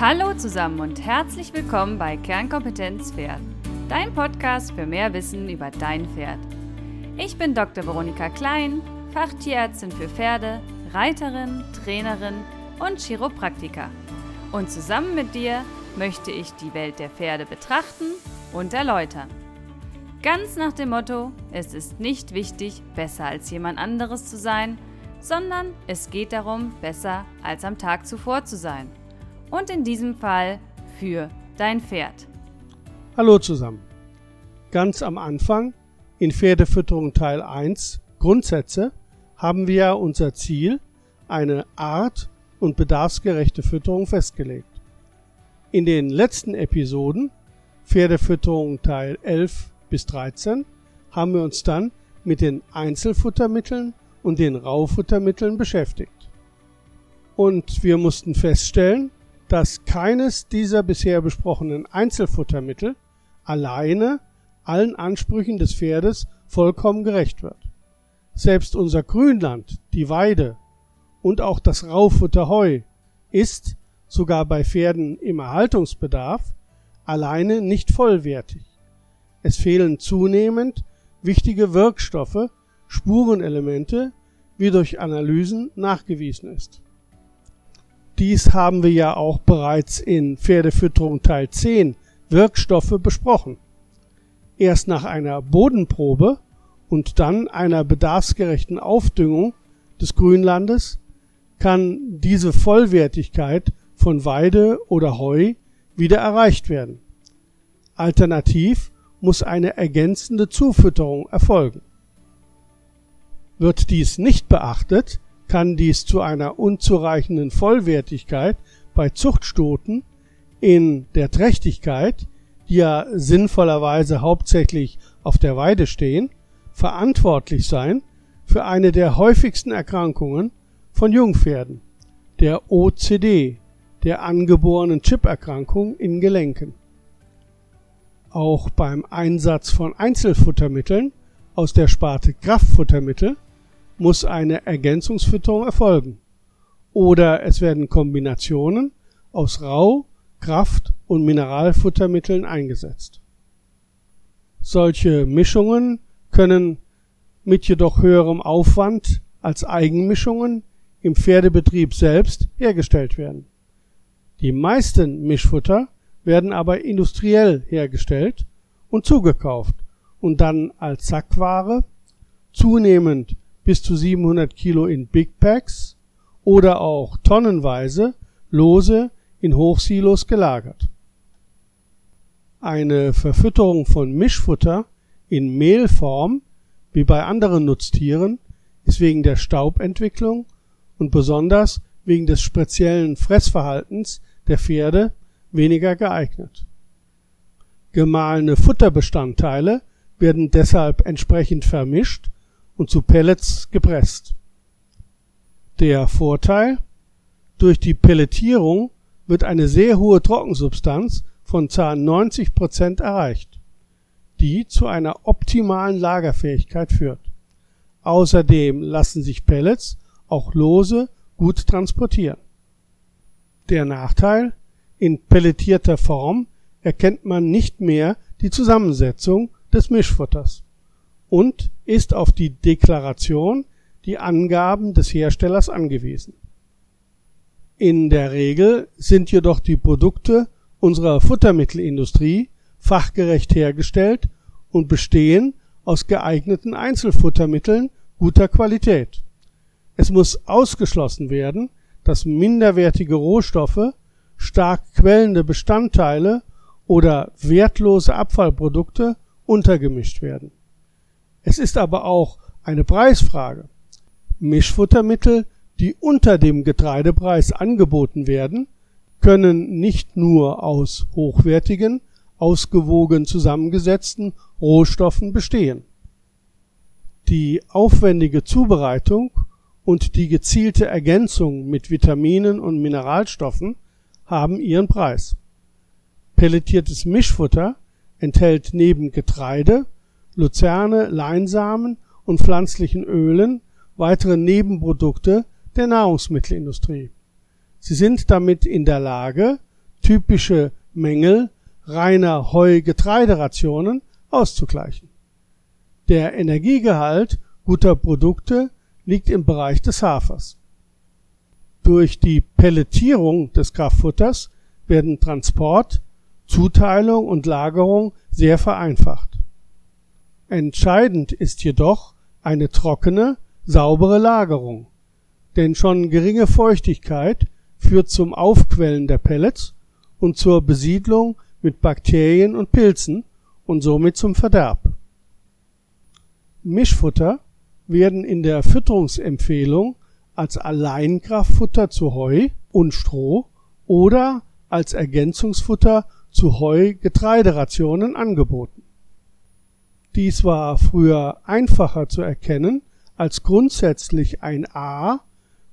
Hallo zusammen und herzlich willkommen bei Kernkompetenz Pferd, dein Podcast für mehr Wissen über dein Pferd. Ich bin Dr. Veronika Klein, Fachtierärztin für Pferde, Reiterin, Trainerin und Chiropraktiker. Und zusammen mit dir möchte ich die Welt der Pferde betrachten und erläutern. Ganz nach dem Motto, es ist nicht wichtig, besser als jemand anderes zu sein, sondern es geht darum, besser als am Tag zuvor zu sein. Und in diesem Fall für dein Pferd. Hallo zusammen. Ganz am Anfang in Pferdefütterung Teil 1 Grundsätze haben wir unser Ziel, eine art- und bedarfsgerechte Fütterung festgelegt. In den letzten Episoden Pferdefütterung Teil 11 bis 13 haben wir uns dann mit den Einzelfuttermitteln und den Raufuttermitteln beschäftigt. Und wir mussten feststellen, dass keines dieser bisher besprochenen Einzelfuttermittel alleine allen Ansprüchen des Pferdes vollkommen gerecht wird. Selbst unser Grünland, die Weide und auch das Raufutter Heu ist, sogar bei Pferden im Erhaltungsbedarf, alleine nicht vollwertig. Es fehlen zunehmend wichtige Wirkstoffe, Spurenelemente, wie durch Analysen nachgewiesen ist. Dies haben wir ja auch bereits in Pferdefütterung Teil 10 Wirkstoffe besprochen. Erst nach einer Bodenprobe und dann einer bedarfsgerechten Aufdüngung des Grünlandes kann diese Vollwertigkeit von Weide oder Heu wieder erreicht werden. Alternativ muss eine ergänzende Zufütterung erfolgen. Wird dies nicht beachtet, kann dies zu einer unzureichenden Vollwertigkeit bei Zuchtstoten in der Trächtigkeit, die ja sinnvollerweise hauptsächlich auf der Weide stehen, verantwortlich sein für eine der häufigsten Erkrankungen von Jungpferden, der OCD, der angeborenen Chiperkrankung in Gelenken. Auch beim Einsatz von Einzelfuttermitteln aus der Sparte Kraftfuttermittel muss eine Ergänzungsfütterung erfolgen. Oder es werden Kombinationen aus Rau-, Kraft- und Mineralfuttermitteln eingesetzt. Solche Mischungen können mit jedoch höherem Aufwand als Eigenmischungen im Pferdebetrieb selbst hergestellt werden. Die meisten Mischfutter werden aber industriell hergestellt und zugekauft und dann als Sackware zunehmend bis zu 700 Kilo in Big Packs oder auch tonnenweise lose in Hochsilos gelagert. Eine Verfütterung von Mischfutter in Mehlform wie bei anderen Nutztieren ist wegen der Staubentwicklung und besonders wegen des speziellen Fressverhaltens der Pferde weniger geeignet. Gemahlene Futterbestandteile werden deshalb entsprechend vermischt und zu Pellets gepresst. Der Vorteil durch die Pelletierung wird eine sehr hohe Trockensubstanz von ca. 90 Prozent erreicht, die zu einer optimalen Lagerfähigkeit führt. Außerdem lassen sich Pellets auch lose gut transportieren. Der Nachteil in pelletierter Form erkennt man nicht mehr die Zusammensetzung des Mischfutters und ist auf die Deklaration, die Angaben des Herstellers angewiesen. In der Regel sind jedoch die Produkte unserer Futtermittelindustrie fachgerecht hergestellt und bestehen aus geeigneten Einzelfuttermitteln guter Qualität. Es muss ausgeschlossen werden, dass minderwertige Rohstoffe, stark quellende Bestandteile oder wertlose Abfallprodukte untergemischt werden. Es ist aber auch eine Preisfrage. Mischfuttermittel, die unter dem Getreidepreis angeboten werden, können nicht nur aus hochwertigen, ausgewogen zusammengesetzten Rohstoffen bestehen. Die aufwendige Zubereitung und die gezielte Ergänzung mit Vitaminen und Mineralstoffen haben ihren Preis. Pelletiertes Mischfutter enthält neben Getreide, Luzerne, Leinsamen und pflanzlichen Ölen weitere Nebenprodukte der Nahrungsmittelindustrie. Sie sind damit in der Lage, typische Mängel reiner Heu-Getreiderationen auszugleichen. Der Energiegehalt guter Produkte liegt im Bereich des Hafers. Durch die Pelletierung des Kraftfutters werden Transport, Zuteilung und Lagerung sehr vereinfacht. Entscheidend ist jedoch eine trockene, saubere Lagerung, denn schon geringe Feuchtigkeit führt zum Aufquellen der Pellets und zur Besiedlung mit Bakterien und Pilzen und somit zum Verderb. Mischfutter werden in der Fütterungsempfehlung als Alleinkraftfutter zu Heu und Stroh oder als Ergänzungsfutter zu Heu-Getreiderationen angeboten. Dies war früher einfacher zu erkennen als grundsätzlich ein A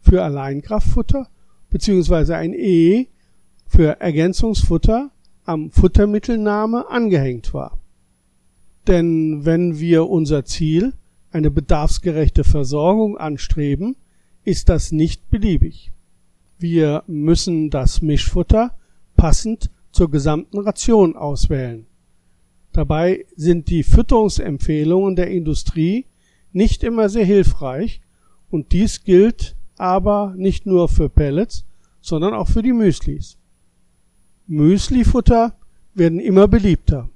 für Alleinkraftfutter bzw. ein E für Ergänzungsfutter am Futtermittelname angehängt war. Denn wenn wir unser Ziel, eine bedarfsgerechte Versorgung anstreben, ist das nicht beliebig. Wir müssen das Mischfutter passend zur gesamten Ration auswählen. Dabei sind die Fütterungsempfehlungen der Industrie nicht immer sehr hilfreich und dies gilt aber nicht nur für Pellets, sondern auch für die Müslis. Müslifutter werden immer beliebter.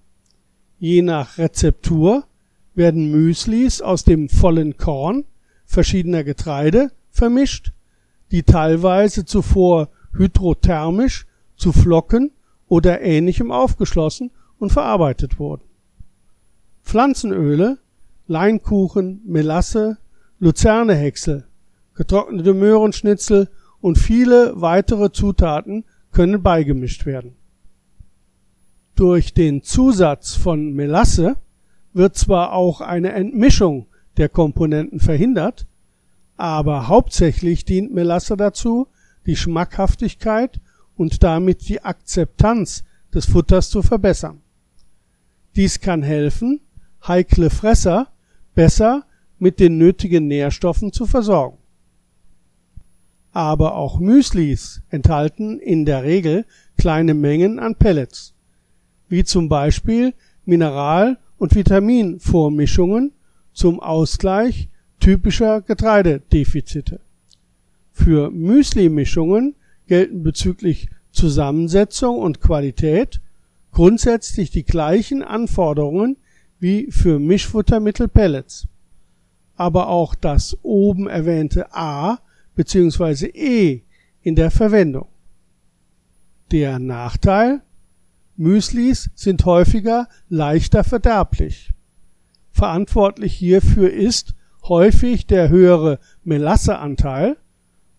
Je nach Rezeptur werden Müslis aus dem vollen Korn verschiedener Getreide vermischt, die teilweise zuvor hydrothermisch zu Flocken oder ähnlichem aufgeschlossen und verarbeitet wurden. Pflanzenöle, Leinkuchen, Melasse, Luzernehäcksel, getrocknete Möhrenschnitzel und viele weitere Zutaten können beigemischt werden. Durch den Zusatz von Melasse wird zwar auch eine Entmischung der Komponenten verhindert, aber hauptsächlich dient Melasse dazu, die Schmackhaftigkeit und damit die Akzeptanz des Futters zu verbessern. Dies kann helfen, heikle Fresser besser mit den nötigen Nährstoffen zu versorgen. Aber auch Müslis enthalten in der Regel kleine Mengen an Pellets, wie zum Beispiel Mineral- und Vitaminvormischungen zum Ausgleich typischer Getreidedefizite. Für Müsli-Mischungen gelten bezüglich Zusammensetzung und Qualität grundsätzlich die gleichen Anforderungen wie für Mischfuttermittel Pellets. Aber auch das oben erwähnte A bzw. E in der Verwendung. Der Nachteil Müslis sind häufiger leichter verderblich. Verantwortlich hierfür ist häufig der höhere Melasseanteil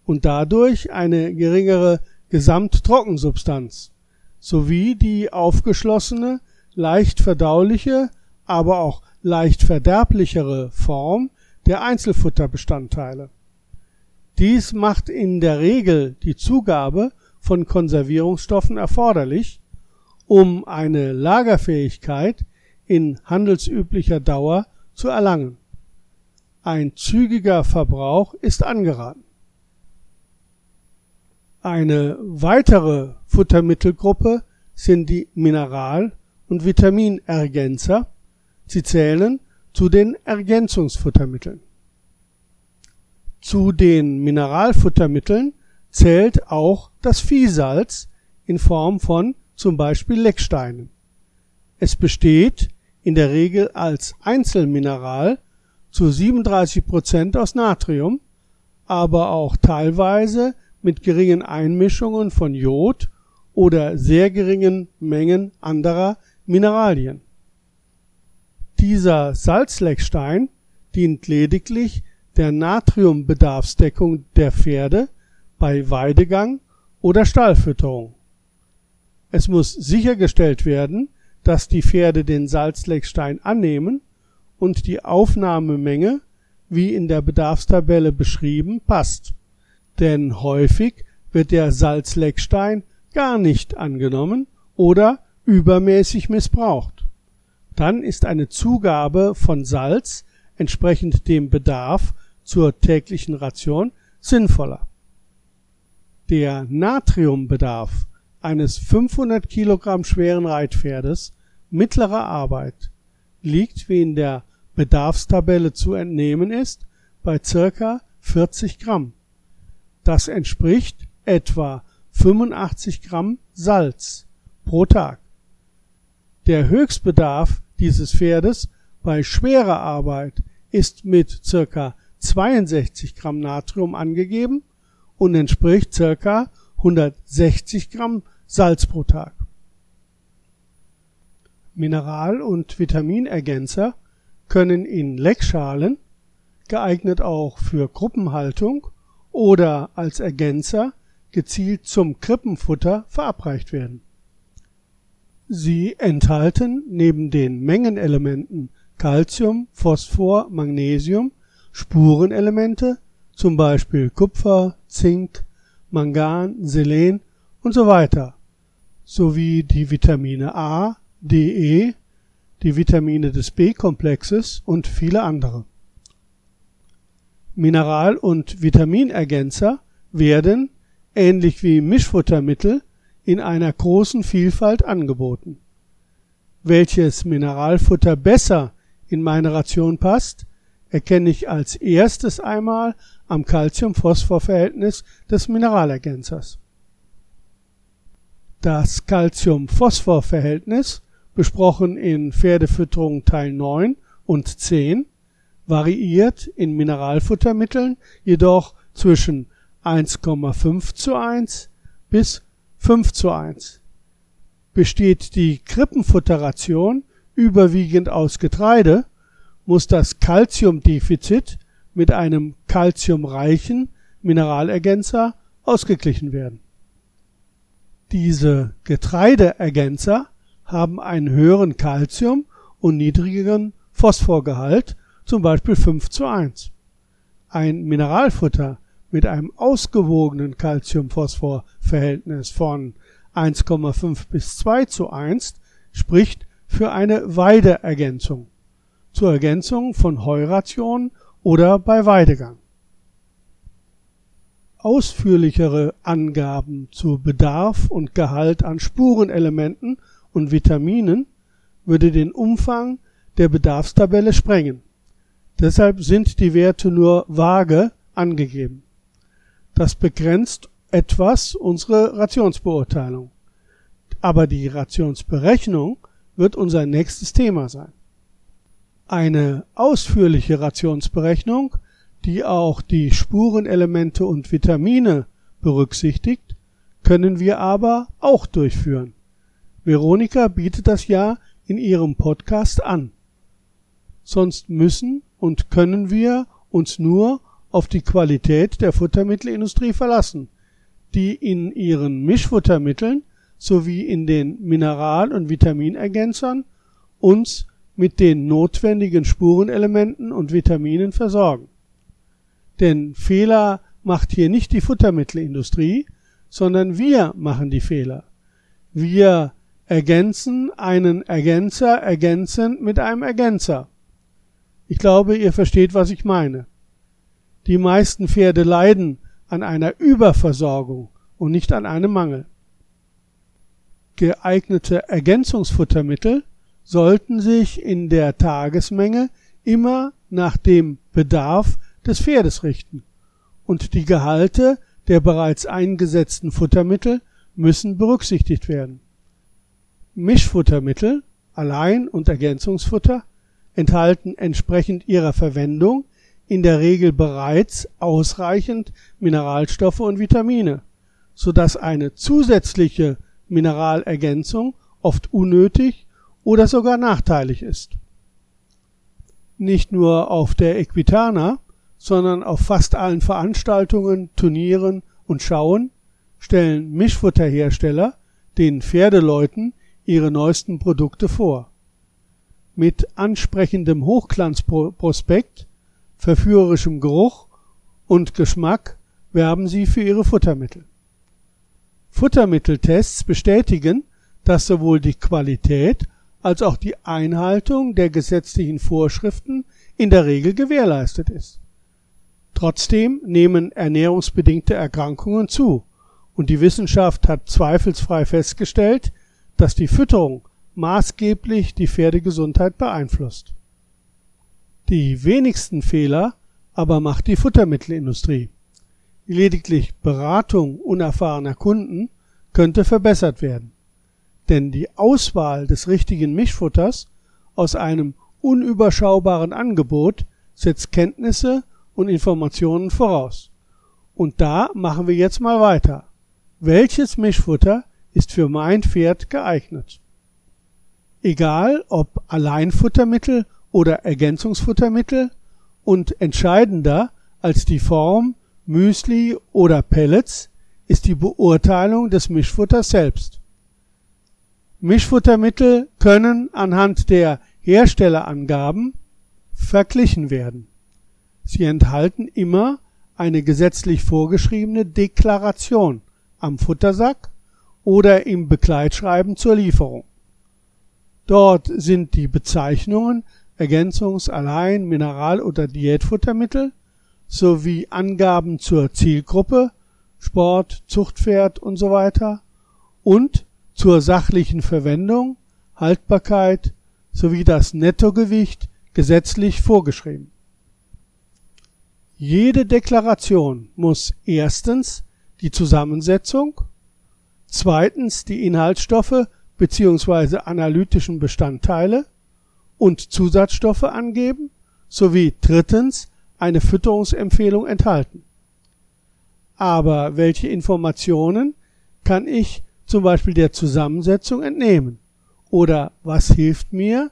und dadurch eine geringere Gesamttrockensubstanz sowie die aufgeschlossene, leicht verdauliche, aber auch leicht verderblichere Form der Einzelfutterbestandteile. Dies macht in der Regel die Zugabe von Konservierungsstoffen erforderlich, um eine Lagerfähigkeit in handelsüblicher Dauer zu erlangen. Ein zügiger Verbrauch ist angeraten. Eine weitere Futtermittelgruppe sind die Mineral- und Vitaminergänzer. Sie zählen zu den Ergänzungsfuttermitteln. Zu den Mineralfuttermitteln zählt auch das Viehsalz in Form von zum Beispiel Lecksteinen. Es besteht in der Regel als Einzelmineral zu 37 Prozent aus Natrium, aber auch teilweise mit geringen Einmischungen von Jod oder sehr geringen Mengen anderer Mineralien. Dieser Salzleckstein dient lediglich der Natriumbedarfsdeckung der Pferde bei Weidegang oder Stallfütterung es muss sichergestellt werden, dass die Pferde den Salzleckstein annehmen und die Aufnahmemenge, wie in der Bedarfstabelle beschrieben, passt. Denn häufig wird der Salzleckstein gar nicht angenommen oder übermäßig missbraucht. Dann ist eine Zugabe von Salz entsprechend dem Bedarf zur täglichen Ration sinnvoller. Der Natriumbedarf eines 500 Kilogramm schweren Reitpferdes mittlerer Arbeit liegt, wie in der Bedarfstabelle zu entnehmen ist, bei circa 40 Gramm. Das entspricht etwa 85 Gramm Salz pro Tag. Der Höchstbedarf dieses Pferdes bei schwerer Arbeit ist mit circa 62 Gramm Natrium angegeben und entspricht circa 160 Gramm Salz pro Tag. Mineral- und Vitaminergänzer können in Leckschalen, geeignet auch für Gruppenhaltung oder als Ergänzer gezielt zum Krippenfutter verabreicht werden. Sie enthalten neben den Mengenelementen Calcium, Phosphor, Magnesium Spurenelemente, zum Beispiel Kupfer, Zink, Mangan, Selen und so weiter, sowie die Vitamine A, D, E, die Vitamine des B-Komplexes und viele andere. Mineral- und Vitaminergänzer werden, ähnlich wie Mischfuttermittel, in einer großen Vielfalt angeboten. Welches Mineralfutter besser in meine Ration passt, erkenne ich als erstes einmal am Calcium-Phosphor-Verhältnis des Mineralergänzers. Das Calcium-Phosphor-Verhältnis, besprochen in Pferdefütterung Teil 9 und 10, variiert in Mineralfuttermitteln jedoch zwischen 1,5 zu 1 bis 5 zu 1. Besteht die Krippenfutteration überwiegend aus Getreide, muss das Calciumdefizit mit einem calciumreichen Mineralergänzer ausgeglichen werden. Diese Getreideergänzer haben einen höheren Calcium- und niedrigeren Phosphorgehalt, zum Beispiel 5 zu 1. Ein Mineralfutter mit einem ausgewogenen Calcium-Phosphor-Verhältnis von 1,5 bis 2 zu 1 spricht für eine Weideergänzung zur Ergänzung von Heurationen oder bei Weidegang. Ausführlichere Angaben zu Bedarf und Gehalt an Spurenelementen und Vitaminen würde den Umfang der Bedarfstabelle sprengen. Deshalb sind die Werte nur vage angegeben. Das begrenzt etwas unsere Rationsbeurteilung. Aber die Rationsberechnung wird unser nächstes Thema sein. Eine ausführliche Rationsberechnung, die auch die Spurenelemente und Vitamine berücksichtigt, können wir aber auch durchführen. Veronika bietet das ja in ihrem Podcast an. Sonst müssen und können wir uns nur auf die Qualität der Futtermittelindustrie verlassen, die in ihren Mischfuttermitteln sowie in den Mineral- und Vitaminergänzern uns mit den notwendigen Spurenelementen und Vitaminen versorgen. Denn Fehler macht hier nicht die Futtermittelindustrie, sondern wir machen die Fehler. Wir ergänzen einen Ergänzer ergänzend mit einem Ergänzer. Ich glaube, ihr versteht, was ich meine. Die meisten Pferde leiden an einer Überversorgung und nicht an einem Mangel. Geeignete Ergänzungsfuttermittel sollten sich in der Tagesmenge immer nach dem Bedarf des Pferdes richten, und die Gehalte der bereits eingesetzten Futtermittel müssen berücksichtigt werden. Mischfuttermittel, Allein- und Ergänzungsfutter enthalten entsprechend ihrer Verwendung in der Regel bereits ausreichend Mineralstoffe und Vitamine, so dass eine zusätzliche Mineralergänzung oft unnötig oder sogar nachteilig ist. Nicht nur auf der Equitana, sondern auf fast allen Veranstaltungen, Turnieren und Schauen stellen Mischfutterhersteller den Pferdeleuten ihre neuesten Produkte vor. Mit ansprechendem Hochglanzprospekt, verführerischem Geruch und Geschmack werben sie für ihre Futtermittel. Futtermitteltests bestätigen, dass sowohl die Qualität als auch die Einhaltung der gesetzlichen Vorschriften in der Regel gewährleistet ist. Trotzdem nehmen ernährungsbedingte Erkrankungen zu und die Wissenschaft hat zweifelsfrei festgestellt, dass die Fütterung maßgeblich die Pferdegesundheit beeinflusst. Die wenigsten Fehler aber macht die Futtermittelindustrie. Lediglich Beratung unerfahrener Kunden könnte verbessert werden. Denn die Auswahl des richtigen Mischfutters aus einem unüberschaubaren Angebot setzt Kenntnisse und Informationen voraus. Und da machen wir jetzt mal weiter. Welches Mischfutter ist für mein Pferd geeignet? Egal ob Alleinfuttermittel oder Ergänzungsfuttermittel und entscheidender als die Form Müsli oder Pellets ist die Beurteilung des Mischfutters selbst. Mischfuttermittel können anhand der Herstellerangaben verglichen werden. Sie enthalten immer eine gesetzlich vorgeschriebene Deklaration am Futtersack oder im Begleitschreiben zur Lieferung. Dort sind die Bezeichnungen Ergänzungs-, Allein-, Mineral- oder Diätfuttermittel sowie Angaben zur Zielgruppe Sport, Zuchtpferd weiter und zur sachlichen Verwendung, Haltbarkeit sowie das Nettogewicht gesetzlich vorgeschrieben. Jede Deklaration muss erstens die Zusammensetzung, zweitens die Inhaltsstoffe bzw. analytischen Bestandteile und Zusatzstoffe angeben sowie drittens eine Fütterungsempfehlung enthalten. Aber welche Informationen kann ich zum Beispiel der Zusammensetzung entnehmen? Oder was hilft mir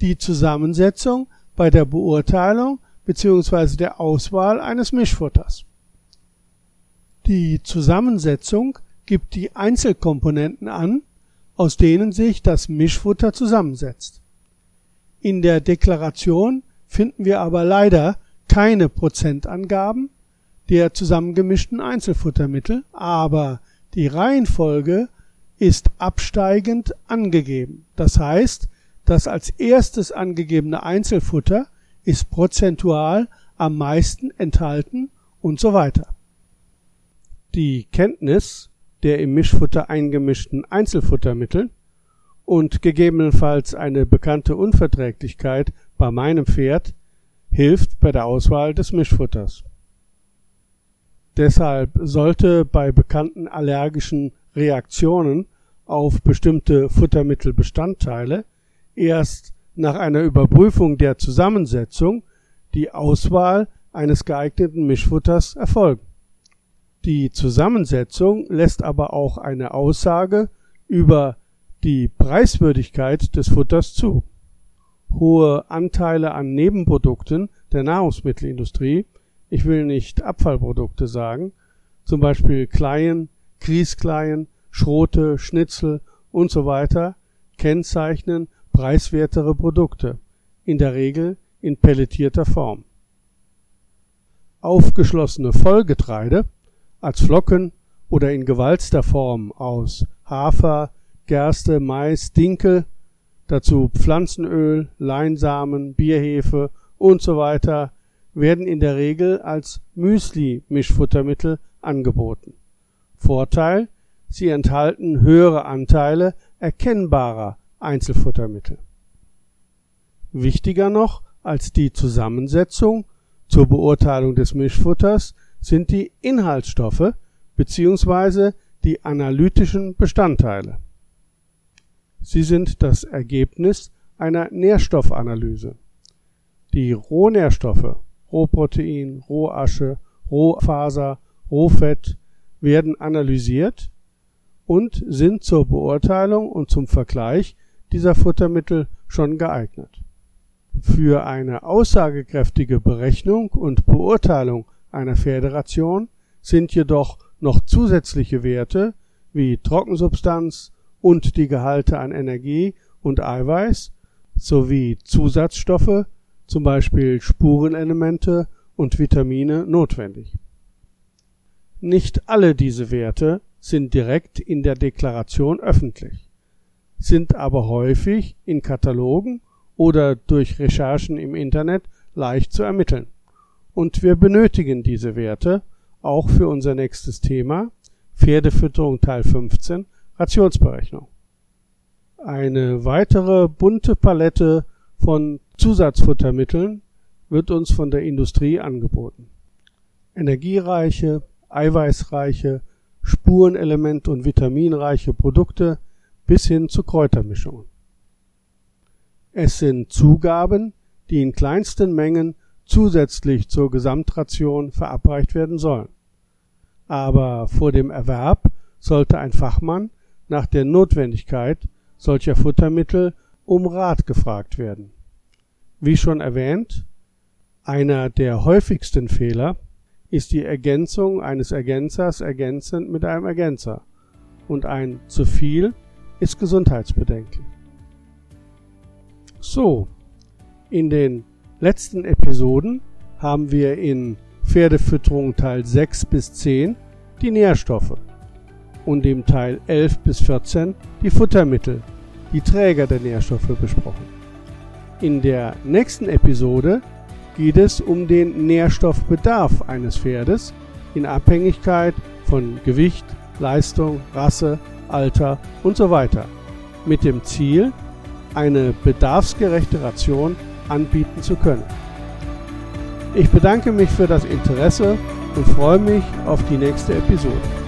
die Zusammensetzung bei der Beurteilung bzw. der Auswahl eines Mischfutters? Die Zusammensetzung gibt die Einzelkomponenten an, aus denen sich das Mischfutter zusammensetzt. In der Deklaration finden wir aber leider keine Prozentangaben der zusammengemischten Einzelfuttermittel, aber die Reihenfolge ist absteigend angegeben. Das heißt, das als erstes angegebene Einzelfutter ist prozentual am meisten enthalten und so weiter. Die Kenntnis der im Mischfutter eingemischten Einzelfuttermittel und gegebenenfalls eine bekannte Unverträglichkeit bei meinem Pferd hilft bei der Auswahl des Mischfutters. Deshalb sollte bei bekannten allergischen Reaktionen auf bestimmte Futtermittelbestandteile erst nach einer Überprüfung der Zusammensetzung die Auswahl eines geeigneten Mischfutters erfolgen. Die Zusammensetzung lässt aber auch eine Aussage über die Preiswürdigkeit des Futters zu. Hohe Anteile an Nebenprodukten der Nahrungsmittelindustrie ich will nicht Abfallprodukte sagen, zum Beispiel Kleien, Grießkleien, Schrote, Schnitzel und so weiter, kennzeichnen preiswertere Produkte, in der Regel in pelletierter Form. Aufgeschlossene Vollgetreide als Flocken oder in gewalzter Form aus Hafer, Gerste, Mais, Dinkel, dazu Pflanzenöl, Leinsamen, Bierhefe und so weiter werden in der Regel als Müsli-Mischfuttermittel angeboten. Vorteil: Sie enthalten höhere Anteile erkennbarer Einzelfuttermittel. Wichtiger noch als die Zusammensetzung zur Beurteilung des Mischfutters sind die Inhaltsstoffe bzw. die analytischen Bestandteile. Sie sind das Ergebnis einer Nährstoffanalyse. Die Rohnährstoffe Rohprotein, Rohasche, Rohfaser, Rohfett werden analysiert und sind zur Beurteilung und zum Vergleich dieser Futtermittel schon geeignet. Für eine aussagekräftige Berechnung und Beurteilung einer Pferderation sind jedoch noch zusätzliche Werte wie Trockensubstanz und die Gehalte an Energie und Eiweiß sowie Zusatzstoffe zum Beispiel Spurenelemente und Vitamine notwendig. Nicht alle diese Werte sind direkt in der Deklaration öffentlich, sind aber häufig in Katalogen oder durch Recherchen im Internet leicht zu ermitteln. Und wir benötigen diese Werte auch für unser nächstes Thema Pferdefütterung Teil 15 Rationsberechnung. Eine weitere bunte Palette von Zusatzfuttermitteln wird uns von der Industrie angeboten. Energiereiche, eiweißreiche, spurenelement- und vitaminreiche Produkte bis hin zu Kräutermischungen. Es sind Zugaben, die in kleinsten Mengen zusätzlich zur Gesamtration verabreicht werden sollen. Aber vor dem Erwerb sollte ein Fachmann nach der Notwendigkeit solcher Futtermittel um Rat gefragt werden. Wie schon erwähnt, einer der häufigsten Fehler ist die Ergänzung eines Ergänzers ergänzend mit einem Ergänzer und ein zu viel ist gesundheitsbedenklich. So, in den letzten Episoden haben wir in Pferdefütterung Teil 6 bis 10 die Nährstoffe und im Teil 11 bis 14 die Futtermittel, die Träger der Nährstoffe besprochen. In der nächsten Episode geht es um den Nährstoffbedarf eines Pferdes in Abhängigkeit von Gewicht, Leistung, Rasse, Alter und so weiter, mit dem Ziel, eine bedarfsgerechte Ration anbieten zu können. Ich bedanke mich für das Interesse und freue mich auf die nächste Episode.